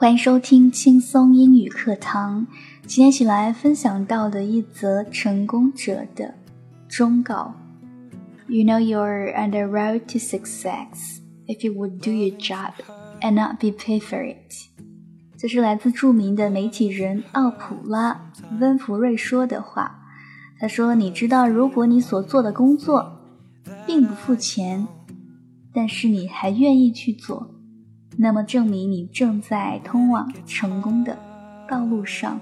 欢迎收听轻松英语课堂。今天一起来分享到的一则成功者的忠告：You know you're on the road to success if you would do your job and not be paid for it。这是来自著名的媒体人奥普拉·温弗瑞说的话。他说：“你知道，如果你所做的工作并不付钱，但是你还愿意去做。”那么证明你正在通往成功的道路上。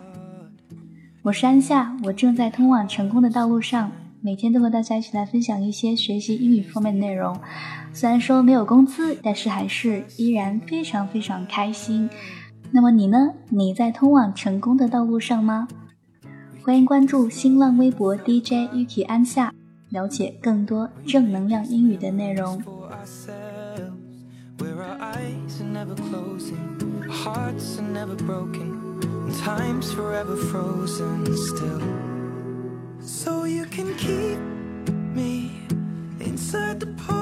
我是安夏，我正在通往成功的道路上，每天都和大家一起来分享一些学习英语方面的内容。虽然说没有工资，但是还是依然非常非常开心。那么你呢？你在通往成功的道路上吗？欢迎关注新浪微博 DJ Yuki 安夏，了解更多正能量英语的内容。Never closing, hearts are never broken, and time's forever frozen still. So you can keep me inside the pocket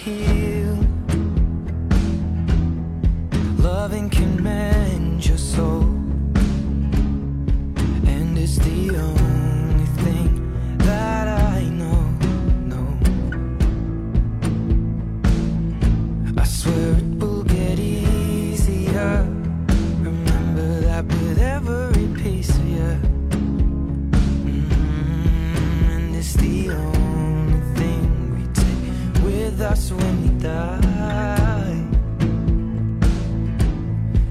heal. Loving can mend with us when we die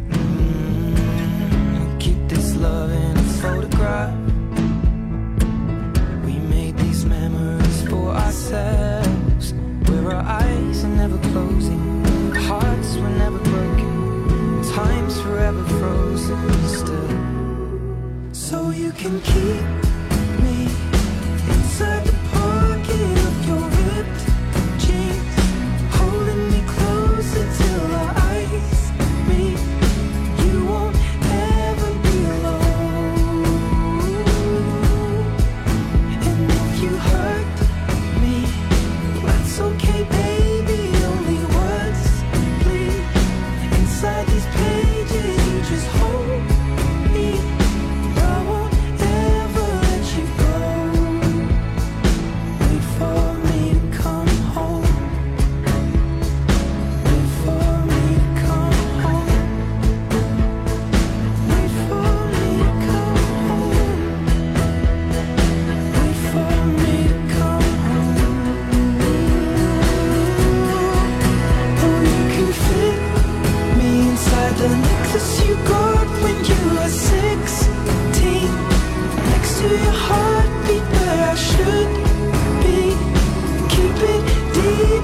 mm, Keep this love in a photograph. We made these memories for ourselves. Where our eyes are never closing Hearts were never broken Time's forever frozen still. So you can keep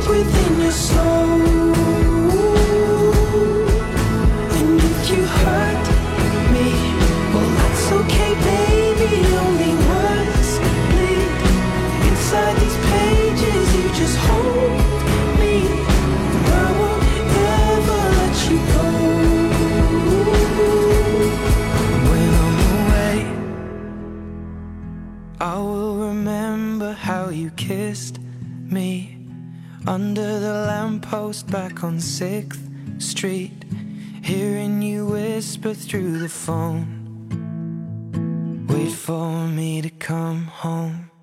within your soul. You kissed me under the lamppost back on 6th Street, hearing you whisper through the phone. Wait for me to come home.